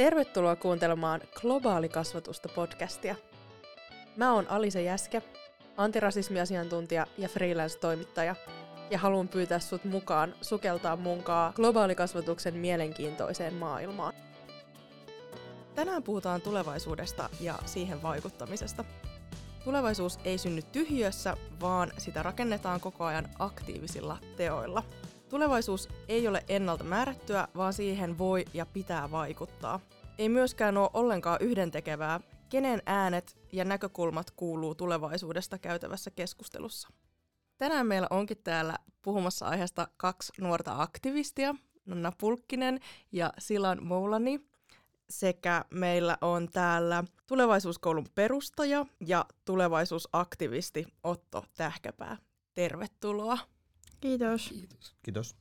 Tervetuloa kuuntelemaan Globaalikasvatusta podcastia. Mä oon Alisa Jäskä, antirasismiasiantuntija ja freelance-toimittaja, ja haluan pyytää sut mukaan sukeltaa munkaa globaalikasvatuksen mielenkiintoiseen maailmaan. Tänään puhutaan tulevaisuudesta ja siihen vaikuttamisesta. Tulevaisuus ei synny tyhjössä, vaan sitä rakennetaan koko ajan aktiivisilla teoilla – Tulevaisuus ei ole ennalta määrättyä, vaan siihen voi ja pitää vaikuttaa. Ei myöskään ole ollenkaan yhdentekevää, kenen äänet ja näkökulmat kuuluu tulevaisuudesta käytävässä keskustelussa. Tänään meillä onkin täällä puhumassa aiheesta kaksi nuorta aktivistia, Nonna Pulkkinen ja Silan Moulani. Sekä meillä on täällä tulevaisuuskoulun perustaja ja tulevaisuusaktivisti Otto Tähkäpää. Tervetuloa. Kiitos. Kiitos. Kiitos.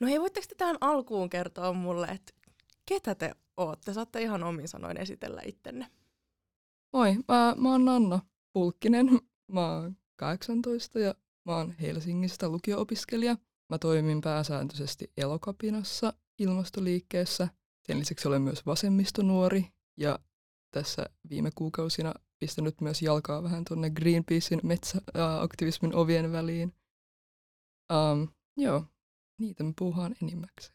No hei, voitteko te tähän alkuun kertoa mulle, että ketä te ootte? Saatte ihan omin sanoin esitellä ittenne. Moi, mä, mä oon Nanna Pulkkinen. Mä oon 18 ja mä oon Helsingistä lukio-opiskelija. Mä toimin pääsääntöisesti elokapinassa ilmastoliikkeessä. Sen lisäksi olen myös vasemmistonuori ja tässä viime kuukausina pistänyt myös jalkaa vähän tuonne Greenpeacein metsäaktivismin ovien väliin. Um, joo, niitä me puhutaan enimmäkseen.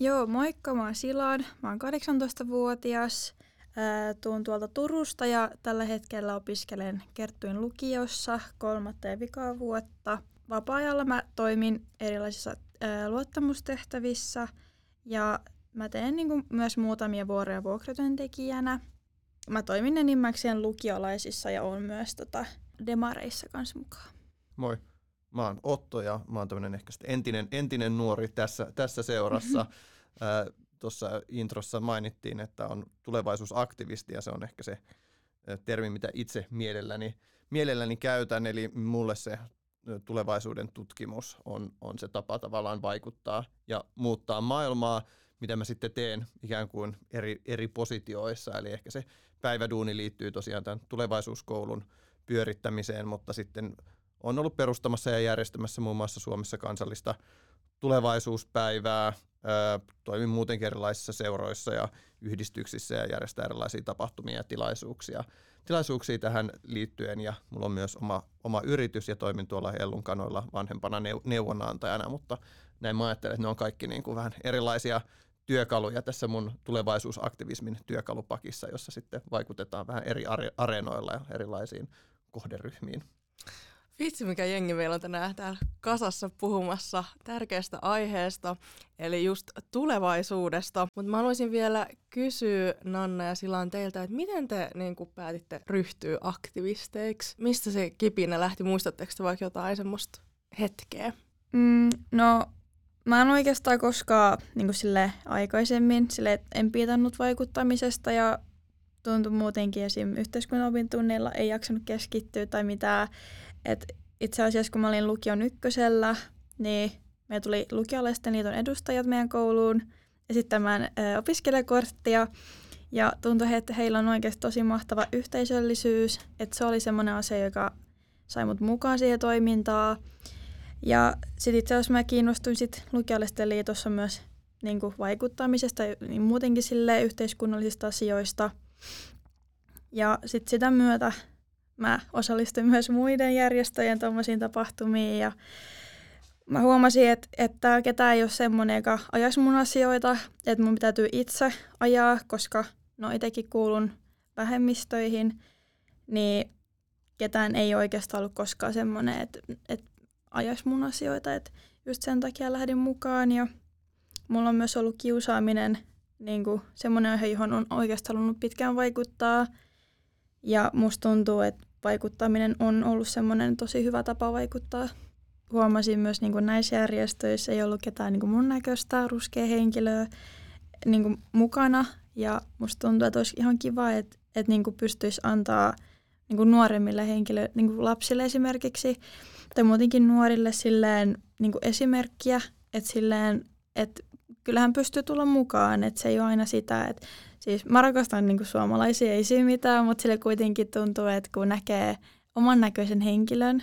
Joo, moikka, mä oon Silan, mä oon 18-vuotias, ää, tuun tuolta Turusta ja tällä hetkellä opiskelen Kerttuin lukiossa kolmatta ja vikaa vuotta. Vapaa-ajalla mä toimin erilaisissa ää, luottamustehtävissä ja mä teen niin kuin, myös muutamia vuoroja vuokratyöntekijänä. Mä toimin enimmäkseen lukiolaisissa ja on myös tota, demareissa kanssa mukaan. Moi, Mä oon Otto ja mä oon tämmöinen ehkä entinen, entinen nuori tässä, tässä seurassa. Tuossa introssa mainittiin, että on tulevaisuusaktivisti ja se on ehkä se termi, mitä itse mielelläni, mielelläni käytän. Eli mulle se tulevaisuuden tutkimus on, on se tapa tavallaan vaikuttaa ja muuttaa maailmaa, mitä mä sitten teen ikään kuin eri, eri positioissa. Eli ehkä se päiväduuni liittyy tosiaan tämän tulevaisuuskoulun pyörittämiseen, mutta sitten on ollut perustamassa ja järjestämässä muun muassa Suomessa kansallista tulevaisuuspäivää, toimin muutenkin erilaisissa seuroissa ja yhdistyksissä ja järjestää erilaisia tapahtumia ja tilaisuuksia, tilaisuuksia tähän liittyen ja mulla on myös oma, oma yritys ja toimin tuolla Ellun kanoilla vanhempana neuvonantajana, mutta näin mä ajattelen, että ne on kaikki niin kuin vähän erilaisia työkaluja tässä mun tulevaisuusaktivismin työkalupakissa, jossa sitten vaikutetaan vähän eri areenoilla ja erilaisiin kohderyhmiin. Vitsi, mikä jengi meillä on tänään täällä kasassa puhumassa tärkeästä aiheesta, eli just tulevaisuudesta. Mutta mä haluaisin vielä kysyä Nanna ja Silan teiltä, että miten te niin päätitte ryhtyä aktivisteiksi? Mistä se kipinä lähti? Muistatteko te vaikka jotain semmoista hetkeä? Mm, no, mä en oikeastaan koskaan niin sille aikaisemmin sille en piitannut vaikuttamisesta ja tuntui muutenkin esim. yhteiskunnan opintunneilla ei jaksanut keskittyä tai mitään et itse asiassa kun mä olin lukion ykkösellä, niin me tuli lukiolaisten liiton edustajat meidän kouluun esittämään ö, opiskelijakorttia. Ja tuntui, että heillä on oikeasti tosi mahtava yhteisöllisyys. Että se oli semmoinen asia, joka sai mut mukaan siihen toimintaan. Ja sitten itse asiassa mä kiinnostuin sit lukiolaisten liitossa myös niin kuin vaikuttamisesta, niin muutenkin sille yhteiskunnallisista asioista. Ja sitten sitä myötä mä osallistuin myös muiden järjestöjen tuommoisiin tapahtumiin ja mä huomasin, että, että ketään ei ole semmoinen, joka ajaisi mun asioita, että mun täytyy itse ajaa, koska no itsekin kuulun vähemmistöihin, niin ketään ei oikeastaan ollut koskaan semmoinen, että, että ajaisi mun asioita, että just sen takia lähdin mukaan. Ja mulla on myös ollut kiusaaminen niin kuin semmoinen aihe, johon on oikeastaan halunnut pitkään vaikuttaa – ja musta tuntuu, että vaikuttaminen on ollut semmoinen tosi hyvä tapa vaikuttaa. Huomasin myös niin kuin näissä järjestöissä ei ollut ketään niin kuin mun näköistä ruskea henkilöä niin kuin mukana. Ja musta tuntuu, että olisi ihan kiva, että, että niin kuin pystyisi antaa niin kuin nuoremmille henkilöille, niin kuin lapsille esimerkiksi, tai muutenkin nuorille silleen niin kuin esimerkkiä, että silleen, että kyllähän pystyy tulla mukaan, että se ei ole aina sitä, että Siis mä rakastan niin suomalaisia, ei siinä mitään, mutta sille kuitenkin tuntuu, että kun näkee oman näköisen henkilön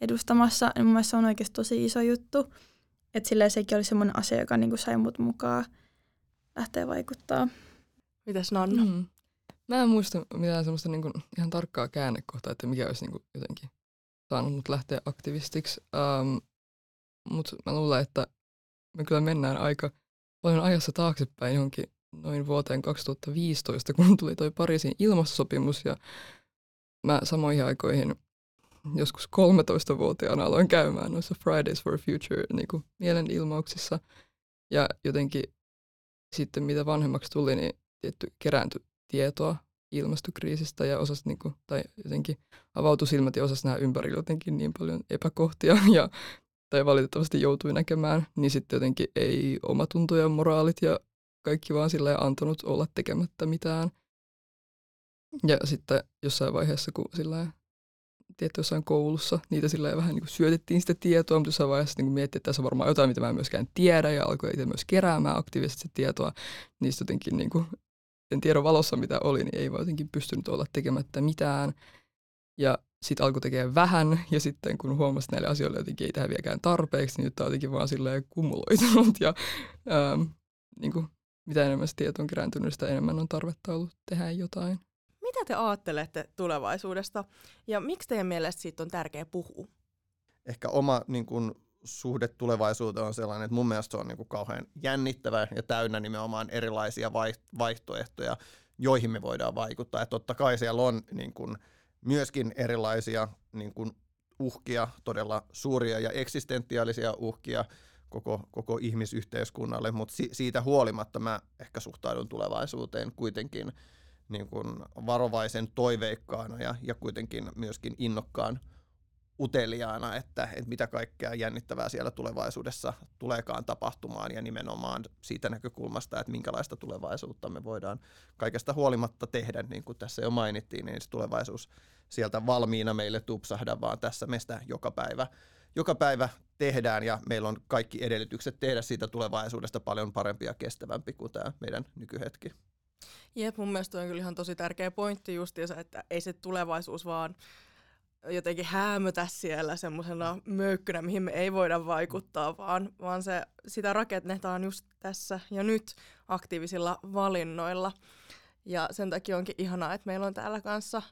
edustamassa, niin mun mielestä se on oikeasti tosi iso juttu. Että silleen sekin oli semmoinen asia, joka niin sai mut mukaan. lähteä vaikuttaa. Mitäs Nanna? Mm. Mä en muista mitään semmoista niin kuin ihan tarkkaa käännekohtaa, että mikä olisi niin kuin jotenkin saanut mut lähteä aktivistiksi. Um, Mutta mä luulen, että me kyllä mennään aika paljon ajassa taaksepäin johonkin noin vuoteen 2015, kun tuli toi Pariisin ilmastosopimus ja mä samoihin aikoihin joskus 13-vuotiaana aloin käymään noissa Fridays for Future niin kuin mielenilmauksissa. Ja jotenkin sitten mitä vanhemmaksi tuli, niin tietty kerääntyi tietoa ilmastokriisistä ja osasi, niin kuin, tai jotenkin avautui silmät ja osasi nähdä ympärillä jotenkin niin paljon epäkohtia ja tai valitettavasti joutui näkemään, niin sitten jotenkin ei omatunto ja moraalit ja kaikki vaan sillä antanut olla tekemättä mitään. Ja sitten jossain vaiheessa, kun sillä tietty jossain koulussa, niitä sillä vähän niin kuin syötettiin sitä tietoa, mutta jossain vaiheessa niin miettii, että tässä on varmaan jotain, mitä mä en myöskään tiedä, ja alkoi itse myös keräämään aktiivisesti tietoa, niistä jotenkin niin kuin, sen tiedon valossa, mitä oli, niin ei vaan jotenkin pystynyt olla tekemättä mitään. Ja sitten alkoi tekemään vähän, ja sitten kun huomasi, että näille asioille jotenkin ei tehdä vieläkään tarpeeksi, niin nyt tämä on jotenkin vaan silleen kumuloitunut, ja ähm, niin kuin, mitä enemmän se tieto on kerääntynyt, sitä enemmän on tarvetta ollut tehdä jotain. Mitä te ajattelette tulevaisuudesta, ja miksi teidän mielestä siitä on tärkeää puhua? Ehkä oma niin kuin, suhde tulevaisuuteen on sellainen, että mun mielestä se on niin kuin, kauhean jännittävä ja täynnä nimenomaan erilaisia vaihtoehtoja, joihin me voidaan vaikuttaa. Ja totta kai siellä on niin kuin, myöskin erilaisia niin kuin uhkia, todella suuria ja eksistentiaalisia uhkia koko, koko ihmisyhteiskunnalle, mutta si- siitä huolimatta mä ehkä suhtaudun tulevaisuuteen kuitenkin niin kuin varovaisen toiveikkaana ja, ja kuitenkin myöskin innokkaan uteliaana, että, että mitä kaikkea jännittävää siellä tulevaisuudessa tuleekaan tapahtumaan ja nimenomaan siitä näkökulmasta, että minkälaista tulevaisuutta me voidaan kaikesta huolimatta tehdä, niin kuin tässä jo mainittiin, niin se tulevaisuus sieltä valmiina meille tupsahda, vaan tässä me sitä joka päivä, joka päivä tehdään ja meillä on kaikki edellytykset tehdä siitä tulevaisuudesta paljon parempi ja kestävämpi kuin tämä meidän nykyhetki. Jep, mun mielestä on kyllä ihan tosi tärkeä pointti justiinsa, että ei se tulevaisuus vaan jotenkin häämötä siellä semmoisena möykkynä, mihin me ei voida vaikuttaa, vaan, vaan se, sitä rakennetaan just tässä ja nyt aktiivisilla valinnoilla. Ja sen takia onkin ihanaa, että meillä on täällä kanssa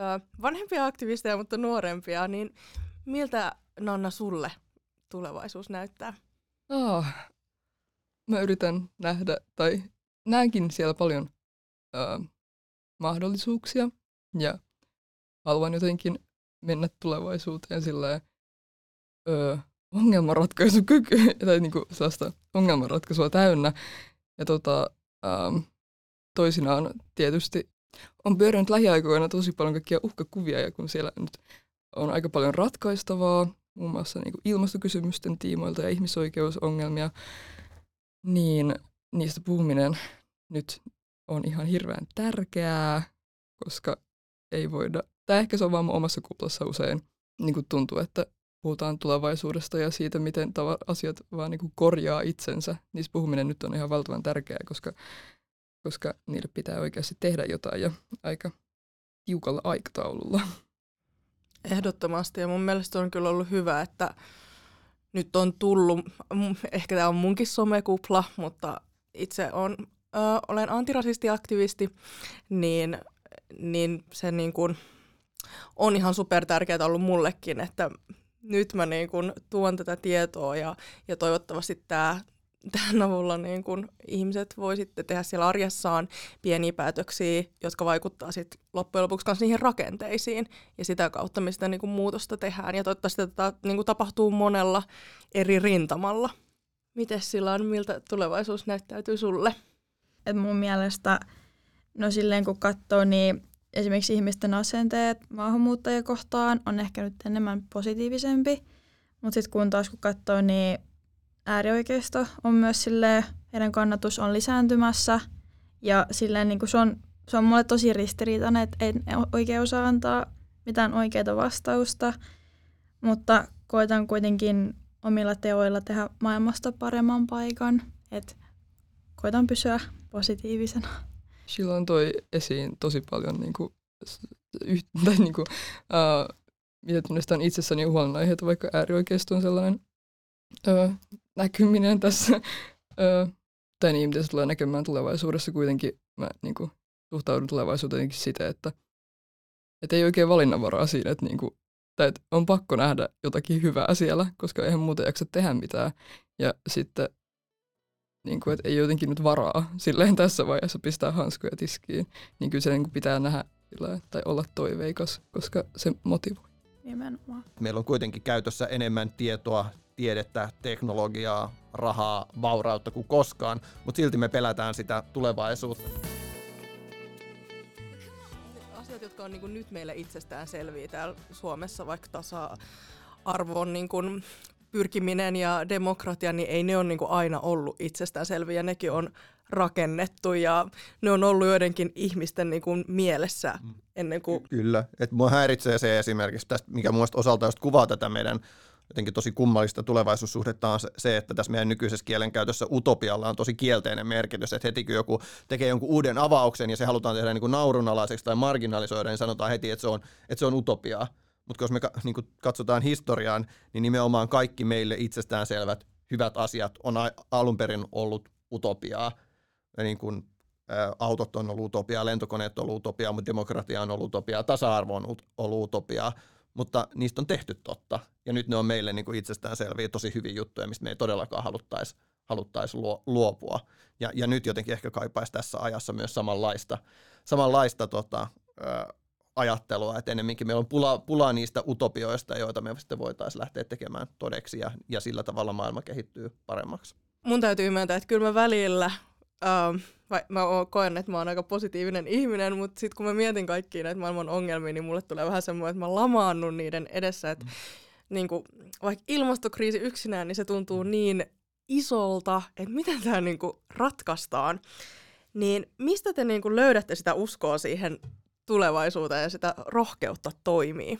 ö, vanhempia aktivisteja, mutta nuorempia, niin miltä Nanna sulle tulevaisuus näyttää? Oh, mä yritän nähdä, tai näenkin siellä paljon ö, mahdollisuuksia ja haluan jotenkin mennä tulevaisuuteen sillä öö, ongelmanratkaisukyky, tai niinku sellaista ongelmanratkaisua täynnä. Ja tota, ähm, toisinaan tietysti on pyörinyt lähiaikoina tosi paljon kaikkia uhkakuvia, ja kun siellä nyt on aika paljon ratkaistavaa, muun muassa niin ilmastokysymysten tiimoilta ja ihmisoikeusongelmia, niin niistä puhuminen nyt on ihan hirveän tärkeää, koska ei voida tai ehkä se on vaan omassa kuplassa usein niin kuin tuntuu, että puhutaan tulevaisuudesta ja siitä, miten tava- asiat vaan niin kuin korjaa itsensä. Niistä puhuminen nyt on ihan valtavan tärkeää, koska, koska niille pitää oikeasti tehdä jotain ja aika tiukalla aikataululla. Ehdottomasti. Ja mun mielestä on kyllä ollut hyvä, että nyt on tullut, ehkä tämä on munkin somekupla, mutta itse on, ö, olen antirasistiaktivisti, niin, niin se niin kuin, on ihan super tärkeää ollut mullekin, että nyt mä niin kun tuon tätä tietoa ja, ja toivottavasti tämä tämän avulla niin kun ihmiset voi sitten tehdä siellä arjessaan pieniä päätöksiä, jotka vaikuttaa sitten loppujen lopuksi myös niihin rakenteisiin ja sitä kautta me sitä niin kun muutosta tehdään ja toivottavasti tätä niin tapahtuu monella eri rintamalla. Miten sillä on, miltä tulevaisuus näyttäytyy sulle? Et mun mielestä, no silleen kun katsoo, niin esimerkiksi ihmisten asenteet maahanmuuttajakohtaan on ehkä nyt enemmän positiivisempi, mutta sitten kun taas kun katsoo, niin äärioikeisto on myös silleen, heidän kannatus on lisääntymässä ja silleen niin kuin se, on, se on mulle tosi ristiriitainen, että en oikein osaa antaa mitään oikeaa vastausta, mutta koitan kuitenkin omilla teoilla tehdä maailmasta paremman paikan, että koitan pysyä positiivisena. Silloin toi esiin tosi paljon niin kuin, yh, tai niin kuin, uh, mitä tunnistan itsessäni huolenaiheita, vaikka äärioikeisto on sellainen uh, näkyminen tässä uh, tai niin, miten se tulee näkemään tulevaisuudessa kuitenkin, mä niin kuin, suhtaudun tulevaisuuteen siten, että, että ei oikein valinnanvaraa siinä, että, niin kuin, tai että on pakko nähdä jotakin hyvää siellä, koska eihän muuten jaksa tehdä mitään. Ja sitten, niin kuin, että ei jotenkin nyt varaa silleen tässä vaiheessa pistää hanskoja tiskiin, niin kyllä se niin kuin pitää nähdä tai olla toiveikas, koska se motivoi. Nimenomaan. Meillä on kuitenkin käytössä enemmän tietoa, tiedettä, teknologiaa, rahaa, vaurautta kuin koskaan, mutta silti me pelätään sitä tulevaisuutta. Asiat, jotka on niin nyt meille itsestään selviä täällä Suomessa, vaikka tasa-arvon niin kuin pyrkiminen ja demokratia, niin ei ne ole niin kuin aina ollut itsestäänselviä. Nekin on rakennettu ja ne on ollut joidenkin ihmisten niin kuin mielessä mm. ennen kuin... Kyllä, että mua häiritsee se esimerkiksi, tästä, mikä mun osalta just kuvaa tätä meidän jotenkin tosi kummallista tulevaisuussuhdetta on se, että tässä meidän nykyisessä kielenkäytössä utopialla on tosi kielteinen merkitys, että heti kun joku tekee jonkun uuden avauksen ja se halutaan tehdä niin kuin naurunalaiseksi tai marginalisoida, niin sanotaan heti, että se on, että se on utopiaa. Mutta jos me niin kuin katsotaan historiaan, niin nimenomaan kaikki meille itsestäänselvät hyvät asiat on alun perin ollut utopiaa. Ja niin kuin, ä, autot on ollut utopiaa, lentokoneet on ollut utopiaa, mutta demokratia on ollut utopiaa, tasa-arvo on ollut utopiaa mutta niistä on tehty totta. Ja nyt ne on meille niin kuin itsestäänselviä tosi hyviä juttuja, mistä me ei todellakaan haluttaisi haluttais luopua. Ja, ja nyt jotenkin ehkä kaipaisi tässä ajassa myös samanlaista, samanlaista tota, ajattelua, että ennemminkin meillä on pula, pula niistä utopioista, joita me sitten voitaisiin lähteä tekemään todeksi ja, ja sillä tavalla maailma kehittyy paremmaksi. Mun täytyy myöntää, että kyllä mä välillä Vai, mä koen, että mä oon aika positiivinen ihminen, mutta sitten kun mä mietin kaikkia näitä maailman ongelmia, niin mulle tulee vähän semmoinen, että mä lamaannun niiden edessä, että mm. niin kuin, vaikka ilmastokriisi yksinään, niin se tuntuu niin isolta, että miten tämä niin kuin ratkaistaan. Niin mistä te niin kuin löydätte sitä uskoa siihen tulevaisuuteen ja sitä rohkeutta toimii?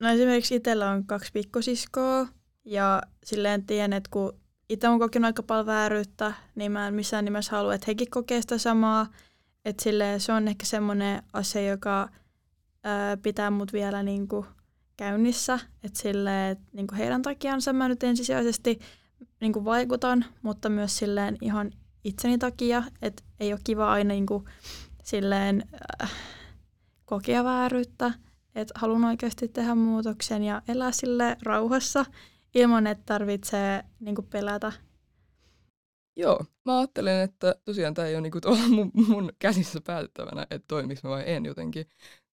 No esimerkiksi itsellä on kaksi pikkosiskoa ja silleen tiedän, että kun itse olen kokenut aika paljon vääryyttä, niin mä en missään nimessä halua, että hekin kokee sitä samaa. Että se on ehkä semmoinen asia, joka ää, pitää mut vielä niinku käynnissä. Että silleen, et niinku heidän takiansa mä nyt ensisijaisesti niinku vaikutan, mutta myös silleen ihan itseni takia. Että ei ole kiva aina niinku silleen äh, kokea vääryyttä. Että haluan oikeasti tehdä muutoksen ja elää sille rauhassa ilman, että tarvitsee niin kuin pelätä. Joo, mä ajattelen, että tosiaan tämä ei ole niinku tuolla mun, mun käsissä päätettävänä, että toimiks mä vai en jotenkin.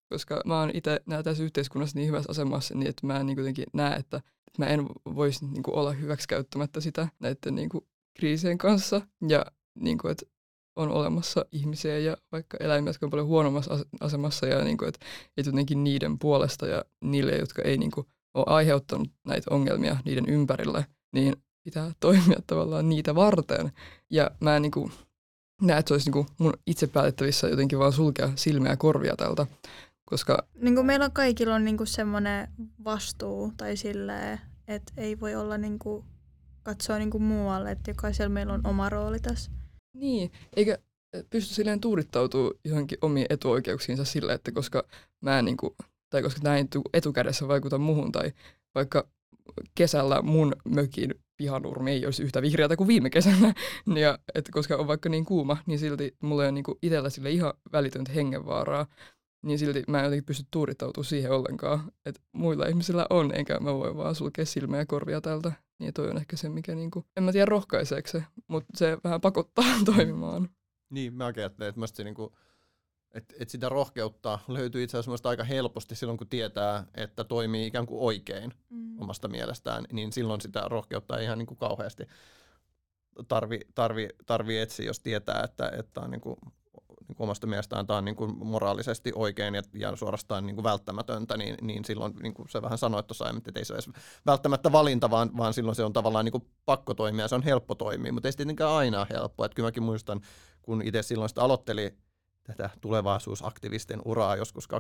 Koska mä oon itse tässä yhteiskunnassa niin hyvässä asemassa, niin että mä en niin jotenkin näe, että, että mä en voisi niinku olla hyväksikäyttämättä sitä näiden niinku kriisien kanssa. Ja niinku, että on olemassa ihmisiä ja vaikka eläimiä, jotka on paljon huonommassa asemassa ja niinku, että, että jotenkin niiden puolesta ja niille, jotka ei niinku, ole aiheuttanut näitä ongelmia niiden ympärille, niin pitää toimia tavallaan niitä varten. Ja mä en niin kuin, näe, että se olisi niin kuin mun itse päätettävissä jotenkin vaan sulkea silmiä ja korvia tältä. Koska... Niin kuin meillä kaikilla on niin kuin semmoinen vastuu tai silleen, että ei voi olla niin kuin, katsoa niin kuin muualle, että jokaisella meillä on oma rooli tässä. Niin, eikä pysty silleen tuudittautumaan johonkin omiin etuoikeuksiinsa sillä, että koska mä en niin kuin, tai koska tämä ei etukädessä vaikuta muuhun, tai vaikka kesällä mun mökin pihanurmi ei olisi yhtä vihreätä kuin viime kesänä, ja, että koska on vaikka niin kuuma, niin silti mulla on niinku itsellä sille ihan välitöntä hengenvaaraa, niin silti mä en jotenkin pysty tuurittautumaan siihen ollenkaan, että muilla ihmisillä on, enkä mä voi vaan sulkea silmiä ja korvia tältä. Niin toi on ehkä se, mikä niinku, en mä tiedä rohkaiseeko se, mutta se vähän pakottaa toimimaan. Niin, mä ajattelen, että se niinku, että et sitä rohkeutta löytyy itse asiassa aika helposti silloin, kun tietää, että toimii ikään kuin oikein mm. omasta mielestään, niin silloin sitä rohkeutta ei ihan niin kuin kauheasti tarvi, tarvi, tarvi etsiä, jos tietää, että, että on niin kuin, niin kuin omasta mielestään tämä on niin kuin moraalisesti oikein ja, ja suorastaan niin kuin välttämätöntä, niin, niin silloin niin kuin se vähän sanoit tuossa että ei se ole edes välttämättä valinta, vaan, vaan silloin se on tavallaan niin kuin pakko toimia ja se on helppo toimia, mutta ei se tietenkään aina ole helppoa. Että kyllä mäkin muistan, kun itse silloin sitä aloitteli tätä tulevaisuusaktivisten uraa joskus 2016-2017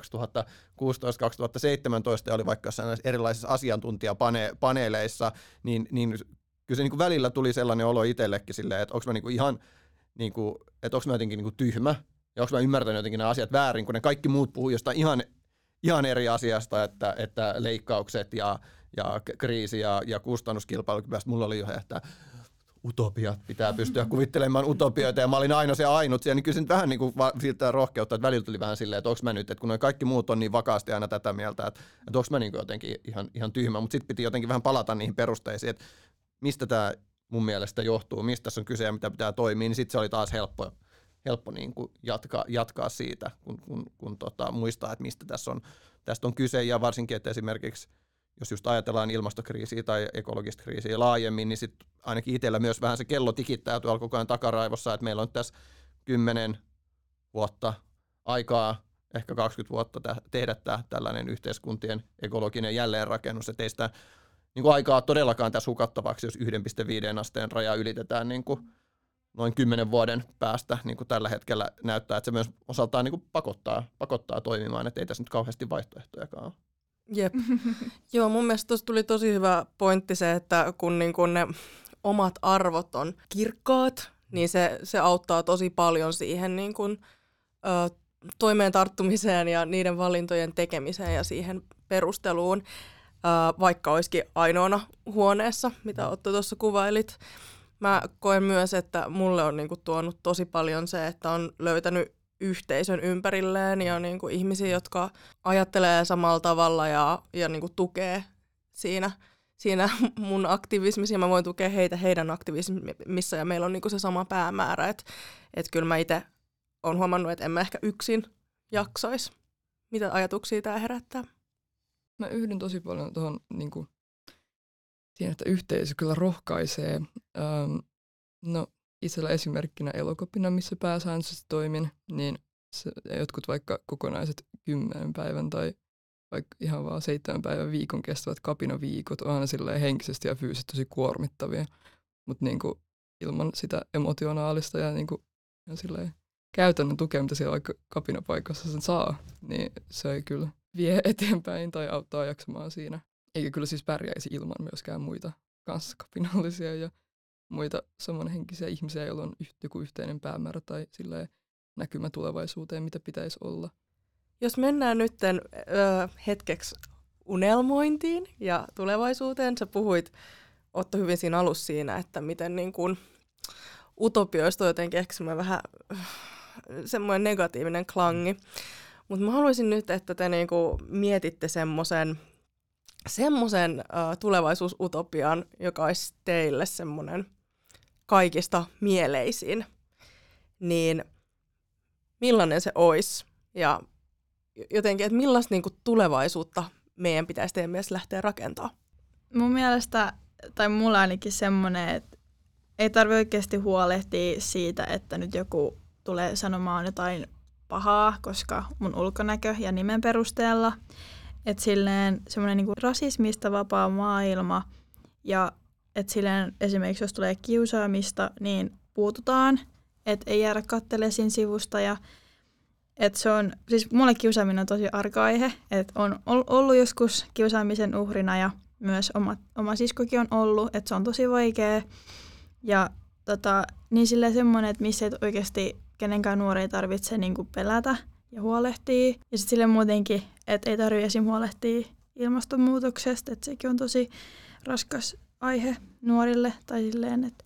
oli vaikka erilaisissa asiantuntijapaneeleissa, niin, niin kyllä se niin kuin välillä tuli sellainen olo itsellekin silleen, että onko mä niin kuin ihan, niin kuin, että onko mä jotenkin niin kuin tyhmä ja onko mä ymmärtänyt jotenkin nämä asiat väärin, kun ne kaikki muut puhuu jostain ihan, ihan eri asiasta, että, että leikkaukset ja, ja kriisi ja, ja kustannuskilpailukyky, mulla oli jo, että utopiat, pitää pystyä kuvittelemaan utopioita, ja mä olin aina se ainut siellä, niin kyllä se vähän niin kuin siltä rohkeutta, että välillä tuli vähän silleen, että onko mä nyt, että kun noi kaikki muut on niin vakaasti aina tätä mieltä, että, että onko mä niin kuin jotenkin ihan, ihan tyhmä, mutta sitten piti jotenkin vähän palata niihin perusteisiin, että mistä tämä mun mielestä johtuu, mistä tässä on kyse ja mitä pitää toimia, niin sitten se oli taas helppo, helppo niin kuin jatkaa, jatkaa siitä, kun, kun, kun tota, muistaa, että mistä tässä on, tästä on kyse, ja varsinkin, että esimerkiksi jos just ajatellaan ilmastokriisiä tai ekologista kriisiä laajemmin, niin sitten ainakin itsellä myös vähän se kello tikittää tuolla koko ajan takaraivossa, että meillä on tässä 10 vuotta aikaa, ehkä 20 vuotta tehdä tämä tällainen yhteiskuntien ekologinen jälleenrakennus, että ei sitä niin kuin aikaa todellakaan tässä hukattavaksi, jos 1,5 asteen raja ylitetään niin kuin noin 10 vuoden päästä, niin kuin tällä hetkellä näyttää, että se myös osaltaan niin kuin pakottaa, pakottaa toimimaan, että ei tässä nyt kauheasti vaihtoehtojakaan ole. Jep. Joo, mun mielestä tuossa tuli tosi hyvä pointti se, että kun niin kun ne omat arvot on kirkkaat, niin se, se auttaa tosi paljon siihen niin kun, ö, toimeen tarttumiseen ja niiden valintojen tekemiseen ja siihen perusteluun, ö, vaikka olisikin ainoana huoneessa, mitä Otto tuossa kuvailit. Mä koen myös, että mulle on niin kun, tuonut tosi paljon se, että on löytänyt yhteisön ympärilleen ja niin kuin ihmisiä, jotka ajattelee samalla tavalla ja, ja niin kuin tukee siinä, siinä mun aktivismissa ja mä voin tukea heitä heidän aktivismissa ja meillä on niin kuin se sama päämäärä. Että et kyllä mä itse olen huomannut, että en mä ehkä yksin jaksaisi. Mitä ajatuksia tämä herättää? Mä yhdyn tosi paljon tuohon niin kuin, siihen, että yhteisö kyllä rohkaisee. Ähm, no itsellä esimerkkinä elokopina, missä pääsääntöisesti toimin, niin se, jotkut vaikka kokonaiset kymmenen päivän tai vaikka ihan vaan seitsemän päivän viikon kestävät kapinaviikot on aina henkisesti ja fyysisesti tosi kuormittavia. Mutta niinku ilman sitä emotionaalista ja ja silleen käytännön tukea, mitä siellä vaikka kapinapaikassa sen saa, niin se ei kyllä vie eteenpäin tai auttaa jaksamaan siinä. Eikä kyllä siis pärjäisi ilman myöskään muita kanssakapinallisia ja muita samanhenkisiä ihmisiä, joilla on joku yhteinen päämäärä tai silleen näkymä tulevaisuuteen, mitä pitäisi olla. Jos mennään nyt ö, hetkeksi unelmointiin ja tulevaisuuteen, sä puhuit Otto hyvin siinä alussa siinä, että miten niin kuin utopioista on jotenkin ehkä semmoinen vähän semmoinen negatiivinen klangi. Mutta mä haluaisin nyt, että te niinku mietitte semmoisen semmoisen uh, tulevaisuusutopian, joka olisi teille semmoinen kaikista mieleisin, niin millainen se olisi ja jotenkin, että millaista niin kuin, tulevaisuutta meidän pitäisi teidän mielestä lähteä rakentamaan? Mun mielestä, tai mulla ainakin semmoinen, että ei tarvitse oikeasti huolehtia siitä, että nyt joku tulee sanomaan jotain pahaa, koska mun ulkonäkö ja nimen perusteella. Että silleen semmoinen niin rasismista vapaa maailma ja että silleen esimerkiksi jos tulee kiusaamista, niin puututaan, että ei jäädä kattelemaan sivusta ja että se on, siis mulle kiusaaminen on tosi arka aihe, että on ollut joskus kiusaamisen uhrina ja myös oma, oma siskokin on ollut, että se on tosi vaikea. Ja tota, niin silleen semmoinen, että missä ei oikeasti kenenkään nuori ei tarvitse niin pelätä ja huolehtia. Ja sitten sille muutenkin, että ei tarvitse esim. huolehtia ilmastonmuutoksesta, että sekin on tosi raskas aihe nuorille tai silleen, että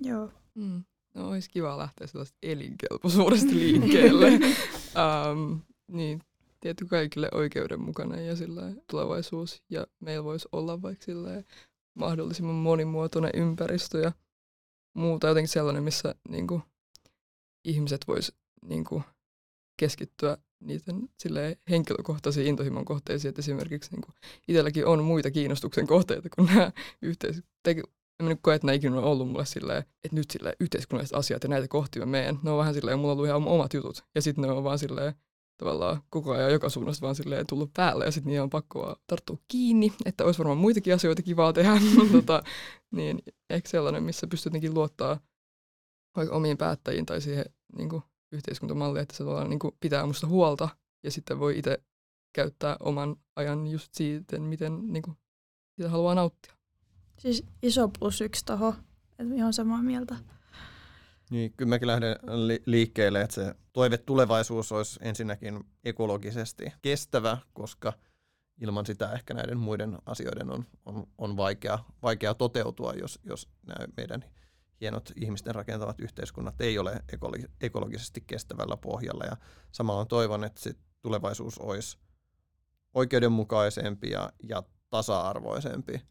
joo. Mm. No olisi kiva lähteä sellaista elinkelpoisuudesta liikkeelle. um, niin, tietty kaikille oikeudenmukainen ja sillä tulevaisuus. Ja meillä voisi olla vaikka mahdollisimman monimuotoinen ympäristö ja muuta jotenkin sellainen, missä niin kuin, ihmiset vois niin kuin, keskittyä niiden silleen, henkilökohtaisiin intohimon kohteisiin, että esimerkiksi niin kuin, itselläkin on muita kiinnostuksen kohteita kuin nämä yhteis- en nyt koe, että nämä ikinä on ollut mulle silleen, että nyt silleen yhteiskunnalliset asiat ja näitä kohti mä meen. Ne on vähän silleen, mulla on ollut ihan omat jutut. Ja sitten ne on vaan silleen, tavallaan koko ajan joka suunnasta vaan silleen tullut päälle ja sitten niitä on pakko tarttua kiinni, että olisi varmaan muitakin asioita kivaa tehdä. tota, niin ehkä sellainen, missä jotenkin luottaa vaikka omiin päättäjiin tai siihen niin kuin, yhteiskuntamalliin, että se niin kuin, pitää musta huolta ja sitten voi itse käyttää oman ajan just siitä, miten niin kuin, sitä haluaa nauttia. Siis iso plus yksi taho, että ihan samaa mieltä. Niin, kyllä mäkin lähden li- liikkeelle, että se toive tulevaisuus olisi ensinnäkin ekologisesti kestävä, koska ilman sitä ehkä näiden muiden asioiden on, on, on vaikea, vaikea toteutua, jos, jos nämä meidän hienot ihmisten rakentavat yhteiskunnat ei ole ekologisesti kestävällä pohjalla. Ja samalla toivon, että se tulevaisuus olisi oikeudenmukaisempi ja, ja tasa-arvoisempi.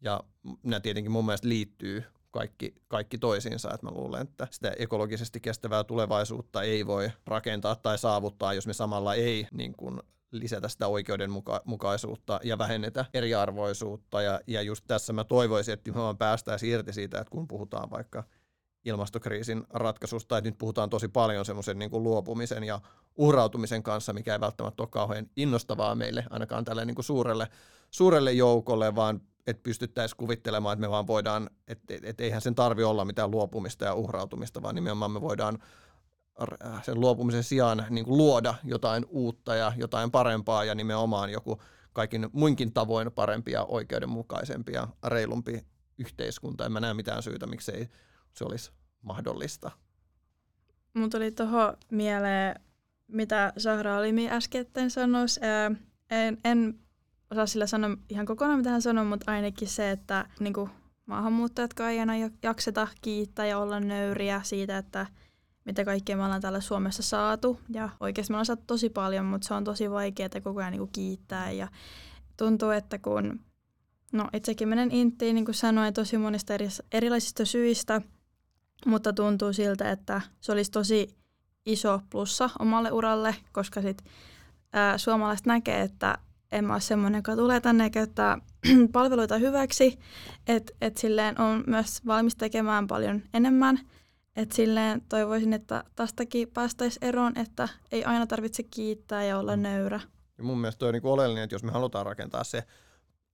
Ja nämä tietenkin mun mielestä liittyy kaikki, kaikki toisiinsa. Että mä luulen, että sitä ekologisesti kestävää tulevaisuutta ei voi rakentaa tai saavuttaa, jos me samalla ei niin kuin, lisätä sitä oikeudenmukaisuutta ja vähennetä eriarvoisuutta. Ja, ja just tässä mä toivoisin, että me vaan päästäisiin irti siitä, että kun puhutaan vaikka ilmastokriisin ratkaisusta, että nyt puhutaan tosi paljon semmoisen niin kuin luopumisen ja uhrautumisen kanssa, mikä ei välttämättä ole kauhean innostavaa meille, ainakaan tälle niin kuin suurelle, suurelle joukolle, vaan että pystyttäisiin kuvittelemaan, että me vaan voidaan, että et, et eihän sen tarvi olla mitään luopumista ja uhrautumista, vaan nimenomaan me voidaan sen luopumisen sijaan niin kuin luoda jotain uutta ja jotain parempaa ja nimenomaan joku kaikin muinkin tavoin parempi ja oikeudenmukaisempi ja reilumpi yhteiskunta. En mä näe mitään syytä, miksei se olisi mahdollista. Mun tuli tuohon mieleen, mitä Sahra Alimi äsken sanoi. En, en osaa sillä sanoa ihan kokonaan, mitä hän sanoi, mutta ainakin se, että niin kuin maahanmuuttajat ei aina jakseta kiittää ja olla nöyriä siitä, että mitä kaikkea me ollaan täällä Suomessa saatu. Ja oikeasti me ollaan saatu tosi paljon, mutta se on tosi vaikeaa koko ajan niin kuin kiittää. Ja tuntuu, että kun, no itsekin menen inttiin, niin kuin sanoin, tosi monista eri, erilaisista syistä, mutta tuntuu siltä, että se olisi tosi iso plussa omalle uralle, koska sit, ää, suomalaiset näkee, että en mä ole semmoinen, joka tulee tänne käyttää palveluita hyväksi, että et silleen on myös valmis tekemään paljon enemmän. Että silleen toivoisin, että tästäkin päästäisiin eroon, että ei aina tarvitse kiittää ja olla mm. nöyrä. Ja mun mielestä toi on niin oleellinen, että jos me halutaan rakentaa se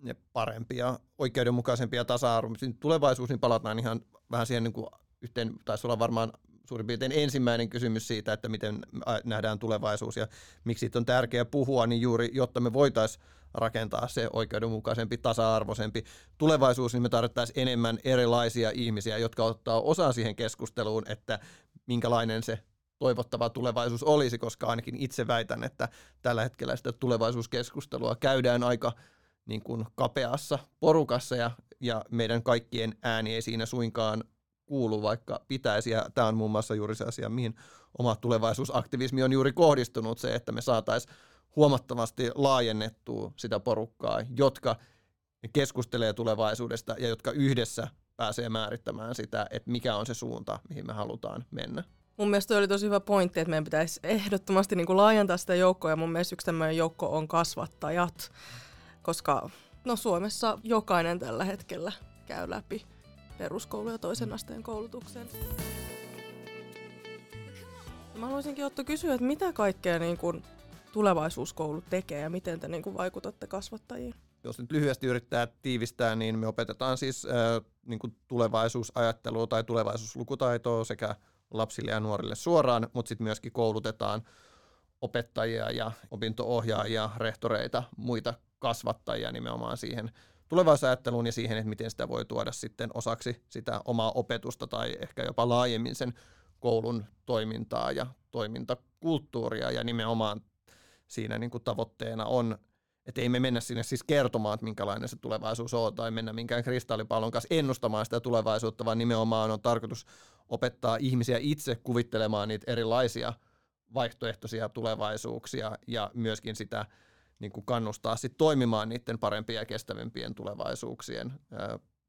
ne parempi ja oikeudenmukaisempi ja tasa-arvoisempi tulevaisuus, niin palataan ihan vähän siihen niin kuin yhteen, taisi olla varmaan suurin piirtein ensimmäinen kysymys siitä, että miten nähdään tulevaisuus ja miksi siitä on tärkeää puhua, niin juuri jotta me voitaisiin rakentaa se oikeudenmukaisempi, tasa-arvoisempi tulevaisuus, niin me tarvittaisiin enemmän erilaisia ihmisiä, jotka ottaa osaa siihen keskusteluun, että minkälainen se toivottava tulevaisuus olisi, koska ainakin itse väitän, että tällä hetkellä sitä tulevaisuuskeskustelua käydään aika niin kuin kapeassa porukassa ja, ja meidän kaikkien ääni ei siinä suinkaan kuulu, vaikka pitäisi. Ja tämä on muun muassa juuri se asia, mihin oma tulevaisuusaktivismi on juuri kohdistunut, se, että me saataisiin huomattavasti laajennettua sitä porukkaa, jotka keskustelee tulevaisuudesta ja jotka yhdessä pääsee määrittämään sitä, että mikä on se suunta, mihin me halutaan mennä. Mun mielestä oli tosi hyvä pointti, että meidän pitäisi ehdottomasti niin kuin laajentaa sitä joukkoa, ja mun mielestä yksi tämmöinen joukko on kasvattajat, koska no Suomessa jokainen tällä hetkellä käy läpi peruskoulu- ja toisen asteen koulutuksen. Mä haluaisinkin Otto kysyä, että mitä kaikkea niin kuin tulevaisuuskoulu tekee ja miten te niin kuin vaikutatte kasvattajiin? Jos nyt lyhyesti yrittää tiivistää, niin me opetetaan siis äh, niin kuin tulevaisuusajattelua tai tulevaisuuslukutaitoa sekä lapsille ja nuorille suoraan, mutta sitten myöskin koulutetaan opettajia ja opinto-ohjaajia, rehtoreita, muita kasvattajia nimenomaan siihen tulevaisuusajatteluun ja siihen, että miten sitä voi tuoda sitten osaksi sitä omaa opetusta tai ehkä jopa laajemmin sen koulun toimintaa ja toimintakulttuuria ja nimenomaan siinä niin kuin tavoitteena on, että ei me mennä sinne siis kertomaan, että minkälainen se tulevaisuus on tai mennä minkään kristallipallon kanssa ennustamaan sitä tulevaisuutta, vaan nimenomaan on tarkoitus opettaa ihmisiä itse kuvittelemaan niitä erilaisia vaihtoehtoisia tulevaisuuksia ja myöskin sitä niin kuin kannustaa sit toimimaan niiden parempien ja kestävimpien tulevaisuuksien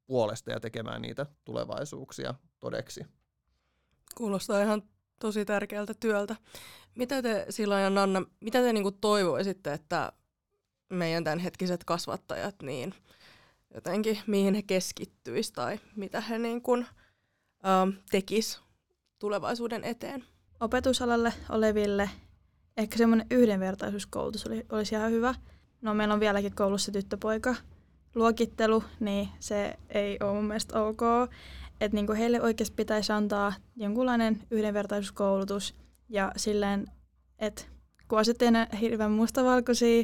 puolesta ja tekemään niitä tulevaisuuksia todeksi. Kuulostaa ihan tosi tärkeältä työltä. Mitä te Sila ja Nanna, mitä te niinku toivoisitte, että meidän tämänhetkiset kasvattajat niin jotenkin mihin he keskittyisivät tai mitä he niin kuin, ähm, tekis tulevaisuuden eteen? Opetusalalle oleville ehkä semmoinen yhdenvertaisuuskoulutus oli, olisi ihan hyvä. No meillä on vieläkin koulussa tyttöpoika luokittelu, niin se ei ole mun mielestä ok. Että niinku heille oikeasti pitäisi antaa jonkunlainen yhdenvertaisuuskoulutus ja silleen, että kun asiat ei hirveän mustavalkoisia,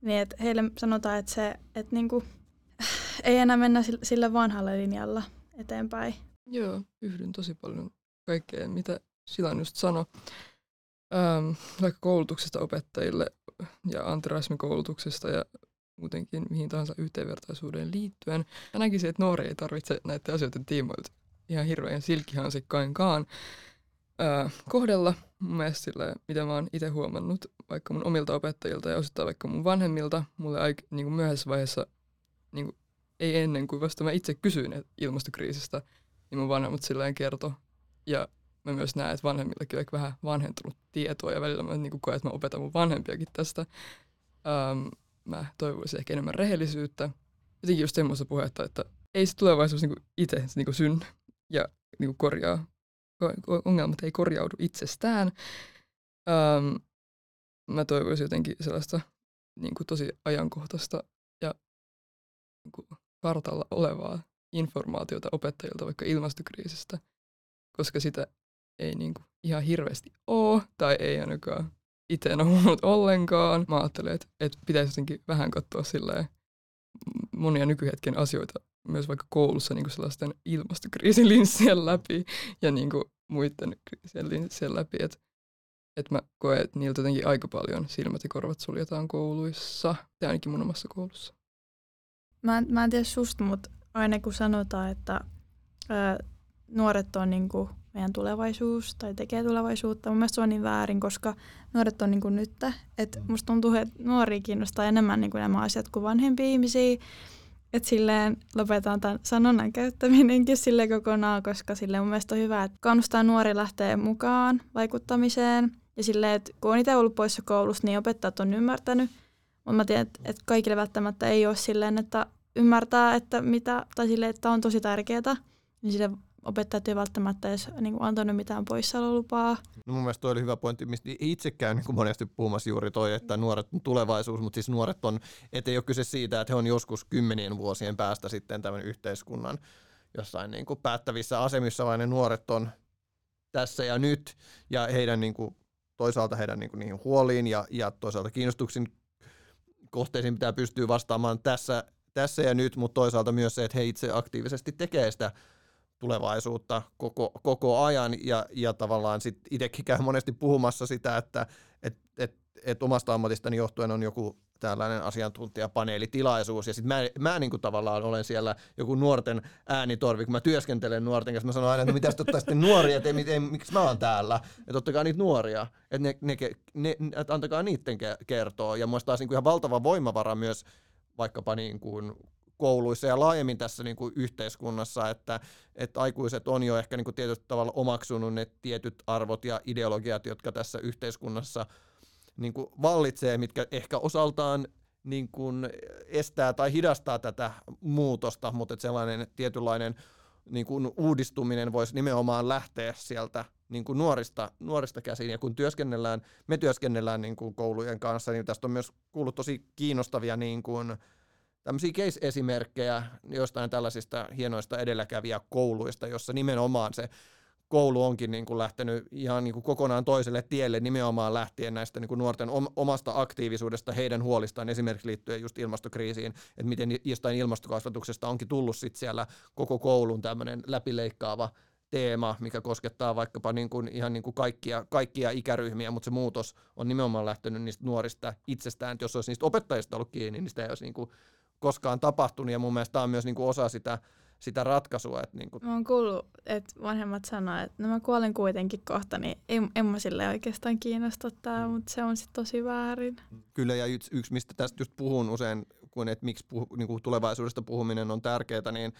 niin että heille sanotaan, että se, että niinku, ei enää mennä sillä vanhalla linjalla eteenpäin. Joo, yhdyn tosi paljon kaikkeen, mitä Silan just sanoi ähm, vaikka koulutuksesta opettajille ja antirasmikoulutuksesta ja muutenkin mihin tahansa yhteenvertaisuuteen liittyen. Mä näkisin, että nuori ei tarvitse näiden asioiden tiimoilta ihan hirveän silkkihansikkainkaan ää, kohdella. Mun mielestä sille, mitä mä oon itse huomannut vaikka mun omilta opettajilta ja osittain vaikka mun vanhemmilta, mulle aik, niin kuin myöhäisessä vaiheessa, niin kuin, ei ennen kuin vasta mä itse kysyin ilmastokriisistä, niin mun vanhemmat silleen kertoi. Ja mä myös näen, että vanhemmillakin on vähän vanhentunut tietoa ja välillä mä niin koen, että mä opetan mun vanhempiakin tästä. Ähm, mä toivoisin ehkä enemmän rehellisyyttä. Jotenkin just semmoista puhetta, että ei se tulevaisuus niin itse se niin synny ja niin korjaa. Ongelmat ei korjaudu itsestään. Ähm, mä toivoisin jotenkin sellaista niin kuin tosi ajankohtaista ja niin kuin kartalla olevaa informaatiota opettajilta vaikka ilmastokriisistä, koska sitä ei niin kuin ihan hirveästi ole, tai ei ainakaan itse en ole ollenkaan. Mä ajattelen, että, että pitäisi jotenkin vähän katsoa silleen monia nykyhetken asioita myös vaikka koulussa niin kuin sellaisten ilmastokriisin linssien läpi ja niin kuin muiden kriisien linssien läpi. Että että mä koen, että niiltä jotenkin aika paljon silmät ja korvat suljetaan kouluissa, tai ainakin mun omassa koulussa. Mä en, mä en tiedä susta, mutta aina kun sanotaan, että ö, nuoret on niin kuin meidän tulevaisuus tai tekee tulevaisuutta. Mun mielestä se on niin väärin, koska nuoret on niin kuin nyt. Että musta tuntuu, että nuoria kiinnostaa enemmän niin kuin nämä asiat kuin vanhempia ihmisiä. Että silleen lopetaan tämän sanonnan käyttäminenkin sille kokonaan, koska sille mun mielestä on hyvä, että kannustaa nuori lähteä mukaan vaikuttamiseen. Ja silleen, että kun on itse ollut poissa koulussa, niin opettajat on ymmärtänyt. Mutta mä tiedän, että, että kaikille välttämättä ei ole silleen, että ymmärtää, että mitä, tai silleen, että on tosi tärkeää. Niin sille opettajat ei välttämättä edes niin kuin, antanut mitään poissaololupaa. No mun mielestä toi oli hyvä pointti, mistä itse käyn niin monesti puhumassa juuri toi, että nuoret on tulevaisuus, mutta siis nuoret on, ettei ole kyse siitä, että he on joskus kymmenien vuosien päästä sitten tämän yhteiskunnan jossain niin kuin päättävissä asemissa, vaan ne nuoret on tässä ja nyt, ja heidän niin kuin, toisaalta heidän niin kuin, niihin huoliin ja, ja toisaalta kiinnostuksen kohteisiin pitää pystyä vastaamaan tässä, tässä ja nyt, mutta toisaalta myös se, että he itse aktiivisesti tekee sitä tulevaisuutta koko, koko ajan. Ja, ja tavallaan sit itsekin käy monesti puhumassa sitä, että et, et, et omasta ammatistani johtuen on joku tällainen asiantuntijapaneelitilaisuus, ja sitten mä, mä niin kuin tavallaan olen siellä joku nuorten äänitorvi, kun mä työskentelen nuorten kanssa, mä sanon aina, että no mitä sitten sitten nuoria, että ei, ei, miksi mä oon täällä, että ottakaa niitä nuoria, että ne, ne, ne, että antakaa niiden kertoa, ja muista taas kuin ihan valtava voimavara myös vaikkapa niin kuin kouluissa ja laajemmin tässä niin kuin yhteiskunnassa, että, että aikuiset on jo ehkä niin kuin tietyllä tavalla omaksunut ne tietyt arvot ja ideologiat, jotka tässä yhteiskunnassa niin kuin vallitsee, mitkä ehkä osaltaan niin kuin estää tai hidastaa tätä muutosta, mutta sellainen tietynlainen niin kuin uudistuminen voisi nimenomaan lähteä sieltä niin kuin nuorista, nuorista käsiin. Ja kun työskennellään, me työskennellään niin kuin koulujen kanssa, niin tästä on myös kuullut tosi kiinnostavia niin kuin, tämmöisiä case-esimerkkejä jostain tällaisista hienoista edelläkävijä kouluista, jossa nimenomaan se koulu onkin niin kuin lähtenyt ihan niin kuin kokonaan toiselle tielle nimenomaan lähtien näistä niin kuin nuorten omasta aktiivisuudesta, heidän huolistaan esimerkiksi liittyen just ilmastokriisiin, että miten jostain ilmastokasvatuksesta onkin tullut sit siellä koko koulun tämmöinen läpileikkaava teema, mikä koskettaa vaikkapa niin kuin ihan niin kuin kaikkia, kaikkia ikäryhmiä, mutta se muutos on nimenomaan lähtenyt niistä nuorista itsestään, että jos olisi niistä opettajista ollut kiinni, niin sitä ei olisi niin kuin koskaan tapahtunut ja mun mielestä tämä on myös niin kuin osa sitä, sitä ratkaisua. Että niin kuin... Mä oon kuullut, että vanhemmat sanoo, että no mä kuolen kuitenkin kohta, niin en, en mä sille oikeastaan kiinnosta tää, mm. mutta se on sitten tosi väärin. Kyllä ja yksi, yksi mistä tästä just puhun usein, kun että miksi puhu, niin kuin tulevaisuudesta puhuminen on tärkeää, niin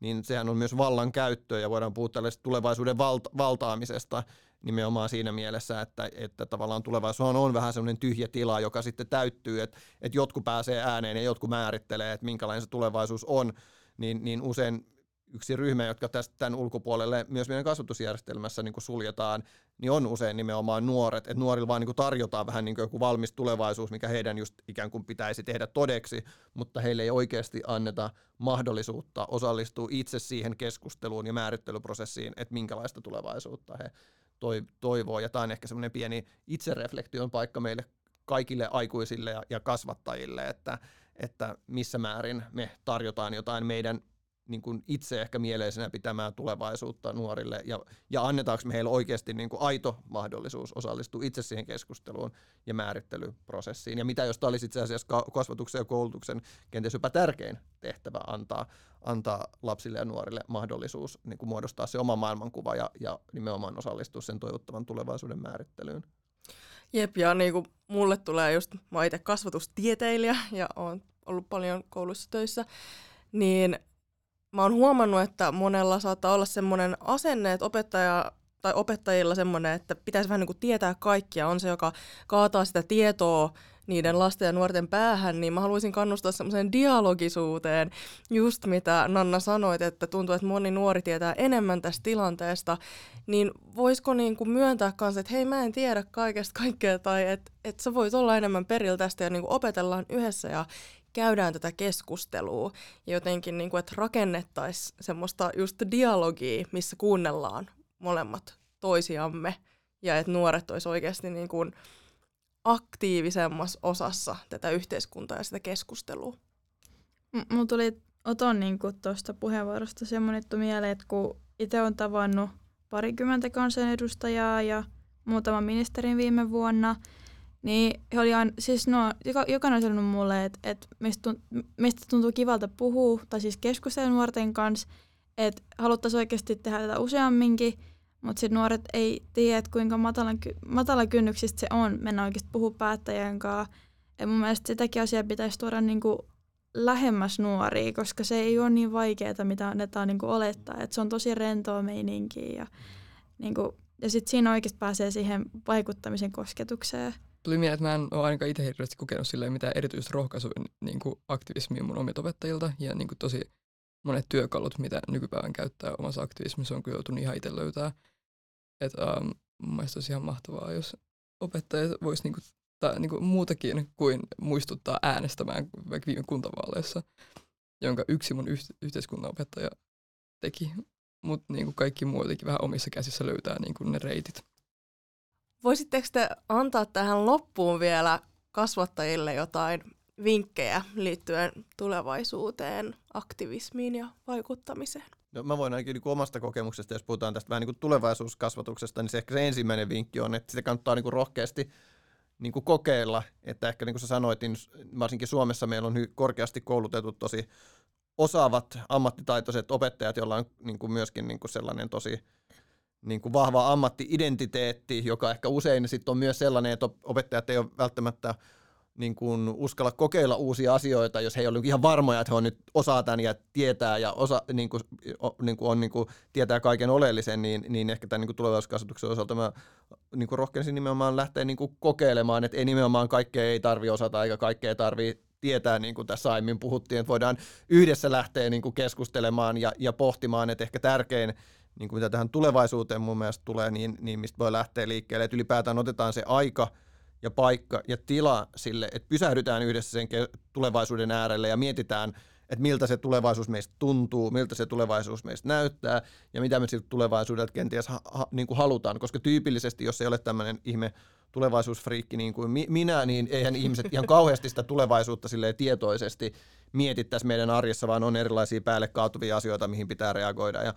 niin sehän on myös vallan käyttöä ja voidaan puhua tällaisesta tulevaisuuden valta- valtaamisesta nimenomaan siinä mielessä, että, että tavallaan tulevaisuus on vähän semmoinen tyhjä tila, joka sitten täyttyy, että, että jotkut pääsee ääneen ja jotkut määrittelee, että minkälainen se tulevaisuus on, niin, niin usein yksi ryhmä, jotka tästä tämän ulkopuolelle myös meidän kasvatusjärjestelmässä niin suljetaan, niin on usein nimenomaan nuoret. Että nuorilla vaan niin tarjotaan vähän niin joku valmis tulevaisuus, mikä heidän just ikään kuin pitäisi tehdä todeksi, mutta heille ei oikeasti anneta mahdollisuutta osallistua itse siihen keskusteluun ja määrittelyprosessiin, että minkälaista tulevaisuutta he toivoo. Ja tämä on ehkä semmoinen pieni itsereflektion paikka meille kaikille aikuisille ja, ja kasvattajille, että, että missä määrin me tarjotaan jotain meidän niin kuin itse ehkä mieleisenä pitämään tulevaisuutta nuorille ja, ja annetaanko me heille oikeasti niin kuin aito mahdollisuus osallistua itse siihen keskusteluun ja määrittelyprosessiin. Ja mitä jos tämä olisi itse asiassa kasvatuksen ja koulutuksen kenties jopa tärkein tehtävä antaa, antaa lapsille ja nuorille mahdollisuus niin kuin muodostaa se oma maailmankuva ja, ja nimenomaan osallistua sen toivottavan tulevaisuuden määrittelyyn. Jep, ja niin kuin mulle tulee just, mä itse kasvatustieteilijä ja olen ollut paljon koulussa töissä, niin mä oon huomannut, että monella saattaa olla semmoinen asenne, että opettaja tai opettajilla semmoinen, että pitäisi vähän niin kuin tietää kaikkia, on se, joka kaataa sitä tietoa niiden lasten ja nuorten päähän, niin mä haluaisin kannustaa semmoiseen dialogisuuteen, just mitä Nanna sanoit, että tuntuu, että moni nuori tietää enemmän tästä tilanteesta, niin voisiko niin kuin myöntää kanssa, että hei mä en tiedä kaikesta kaikkea, tai että, että sä voit olla enemmän perillä tästä ja niin kuin opetellaan yhdessä ja käydään tätä keskustelua ja jotenkin, niin kuin, että rakennettaisiin semmoista just dialogia, missä kuunnellaan molemmat toisiamme ja että nuoret olisi oikeasti niin kuin aktiivisemmassa osassa tätä yhteiskuntaa ja sitä keskustelua. M- mulla tuli Oton niin tuosta puheenvuorosta semmoinen mieleen, että kun itse olen tavannut parikymmentä kansanedustajaa ja muutaman ministerin viime vuonna – niin he oli aina, siis no, joka, jokainen on sanonut mulle, että, että meistä, meistä tuntuu kivalta puhua, tai siis keskustella nuorten kanssa, että haluttaisiin oikeasti tehdä tätä useamminkin, mutta sitten nuoret ei tiedä, kuinka matala, matala kynnyksistä se on mennä oikeasti puhua päättäjän kanssa. Ja mun mielestä sitäkin asiaa pitäisi tuoda niinku lähemmäs nuoria, koska se ei ole niin vaikeaa, mitä annetaan niinku olettaa. Et se on tosi rentoa meininkiä ja, niinku, ja sitten siinä oikeasti pääsee siihen vaikuttamisen kosketukseen tuli mieleen, että mä en ole ainakaan itse hirveästi kokenut silleen mitään erityistä rohkaisua niin kuin aktivismia mun omilta opettajilta. Ja niin kuin tosi monet työkalut, mitä nykypäivän käyttää omassa aktivismissa, on kyllä joutunut ihan itse löytää. Että um, mun olisi ihan mahtavaa, jos opettajat voisi niin tai, niin muutakin kuin muistuttaa äänestämään vaikka viime kuntavaaleissa, jonka yksi mun yh- yhteiskunnan opettaja teki. Mutta niin kaikki muu vähän omissa käsissä löytää niin kuin ne reitit. Voisitteko te antaa tähän loppuun vielä kasvattajille jotain vinkkejä liittyen tulevaisuuteen, aktivismiin ja vaikuttamiseen? No, mä voin ainakin niin omasta kokemuksesta, jos puhutaan tästä vähän niin kuin tulevaisuuskasvatuksesta, niin se ehkä se ensimmäinen vinkki on, että sitä kannattaa niin kuin rohkeasti niin kuin kokeilla, että ehkä niin kuin sä sanoit, niin varsinkin Suomessa meillä on korkeasti koulutetut tosi osaavat ammattitaitoiset opettajat, joilla on niin kuin myöskin niin kuin sellainen tosi niin kuin vahva ammattiidentiteetti, joka ehkä usein sitten on myös sellainen, että opettajat ei ole välttämättä niin kuin uskalla kokeilla uusia asioita, jos he eivät ole ihan varmoja, että he on nyt osaa tämän ja tietää ja osa, niin kuin, niin kuin on, niin kuin, tietää kaiken oleellisen, niin, niin ehkä tämän niin kuin tulevaisuuskasvatuksen osalta mä niin kuin rohkenisin nimenomaan lähteä niin kuin kokeilemaan, että ei nimenomaan kaikkea ei tarvi osata eikä kaikkea ei tarvi tietää, niin kuin tässä aiemmin puhuttiin, että voidaan yhdessä lähteä niin kuin keskustelemaan ja, ja pohtimaan, että ehkä tärkein niin kuin mitä tähän tulevaisuuteen mun mielestä tulee, niin, niin mistä voi lähteä liikkeelle, että ylipäätään otetaan se aika ja paikka ja tila sille, että pysähdytään yhdessä sen tulevaisuuden äärelle ja mietitään, että miltä se tulevaisuus meistä tuntuu, miltä se tulevaisuus meistä näyttää ja mitä me siltä tulevaisuudelta kenties ha, ha, niin kuin halutaan, koska tyypillisesti, jos ei ole tämmöinen ihme tulevaisuusfriikki niin kuin mi- minä, niin eihän ihmiset ihan kauheasti sitä tulevaisuutta tietoisesti mietittäisi meidän arjessa, vaan on erilaisia päälle kaatuvia asioita, mihin pitää reagoida. Ja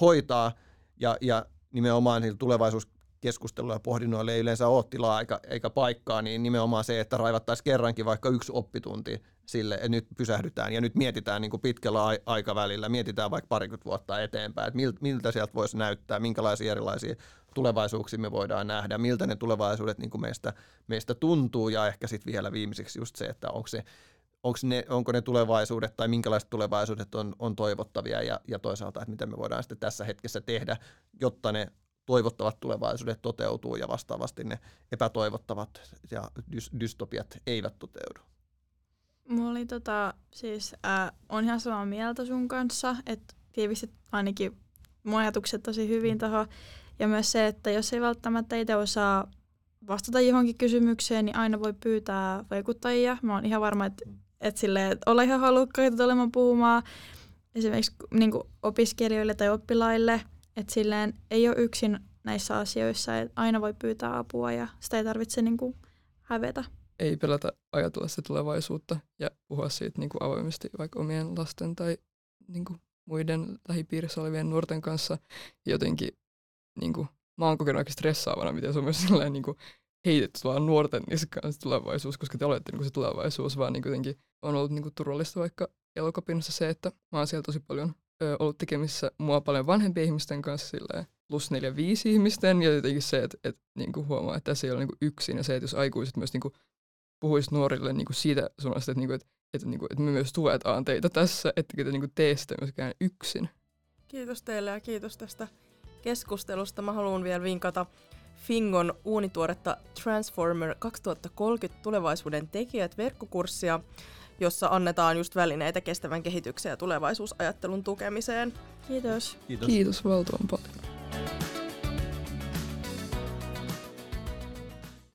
hoitaa. Ja, ja nimenomaan tulevaisuuskeskustelulla ja pohdinnoille ei yleensä ole tilaa eikä, eikä paikkaa, niin nimenomaan se, että raivattaisiin kerrankin vaikka yksi oppitunti sille, että nyt pysähdytään ja nyt mietitään niin kuin pitkällä aikavälillä, mietitään vaikka parikymmentä vuotta eteenpäin, että miltä sieltä voisi näyttää, minkälaisia erilaisia tulevaisuuksia me voidaan nähdä, miltä ne tulevaisuudet niin kuin meistä, meistä tuntuu ja ehkä sitten vielä viimeiseksi just se, että onko se ne, onko ne tulevaisuudet tai minkälaiset tulevaisuudet on, on toivottavia ja, ja toisaalta, että mitä me voidaan sitten tässä hetkessä tehdä, jotta ne toivottavat tulevaisuudet toteutuu ja vastaavasti ne epätoivottavat ja dys- dystopiat eivät toteudu. Mulla oli tota, siis äh, on ihan samaa mieltä sun kanssa, että tiivistit ainakin mun ajatukset tosi hyvin tuohon. Ja myös se, että jos ei välttämättä itse osaa vastata johonkin kysymykseen, niin aina voi pyytää vaikuttajia. Mä oon ihan varma, että että silleen, että olla ihan halukkaita tulemaan puhumaan esimerkiksi niin kuin opiskelijoille tai oppilaille, että silleen ei ole yksin näissä asioissa, että aina voi pyytää apua ja sitä ei tarvitse niin kuin hävetä. Ei pelätä ajatella sitä tulevaisuutta ja puhua siitä niin kuin avoimesti vaikka omien lasten tai niin kuin muiden lähipiirissä olevien nuorten kanssa. Jotenkin niin kuin, mä oon kokenut aika stressaavana, miten se on myös sellainen niin kuin, heitetty vaan nuorten niskaan se tulevaisuus, koska te olette niin se tulevaisuus, vaan niin jotenkin on ollut niin turvallista vaikka elokapinassa se, että mä oon siellä tosi paljon ö, ollut tekemissä mua paljon vanhempien ihmisten kanssa silleen, plus neljä viisi ihmisten ja jotenkin se, että, että niin kuin huomaa, että tässä ei ole niin kuin yksin ja se, että jos aikuiset myös niin kuin, puhuisi nuorille niin kuin siitä suunnasta, että, niin kuin, että, että, niin kuin, että me myös tuetaan teitä tässä, että te niin kuin tee sitä myöskään yksin. Kiitos teille ja kiitos tästä keskustelusta. Mä haluan vielä vinkata Fingon uunituoretta Transformer 2030 tulevaisuuden tekijät verkkokurssia, jossa annetaan just välineitä kestävän kehityksen ja tulevaisuusajattelun tukemiseen. Kiitos. Kiitos. Kiitos valtavan paljon.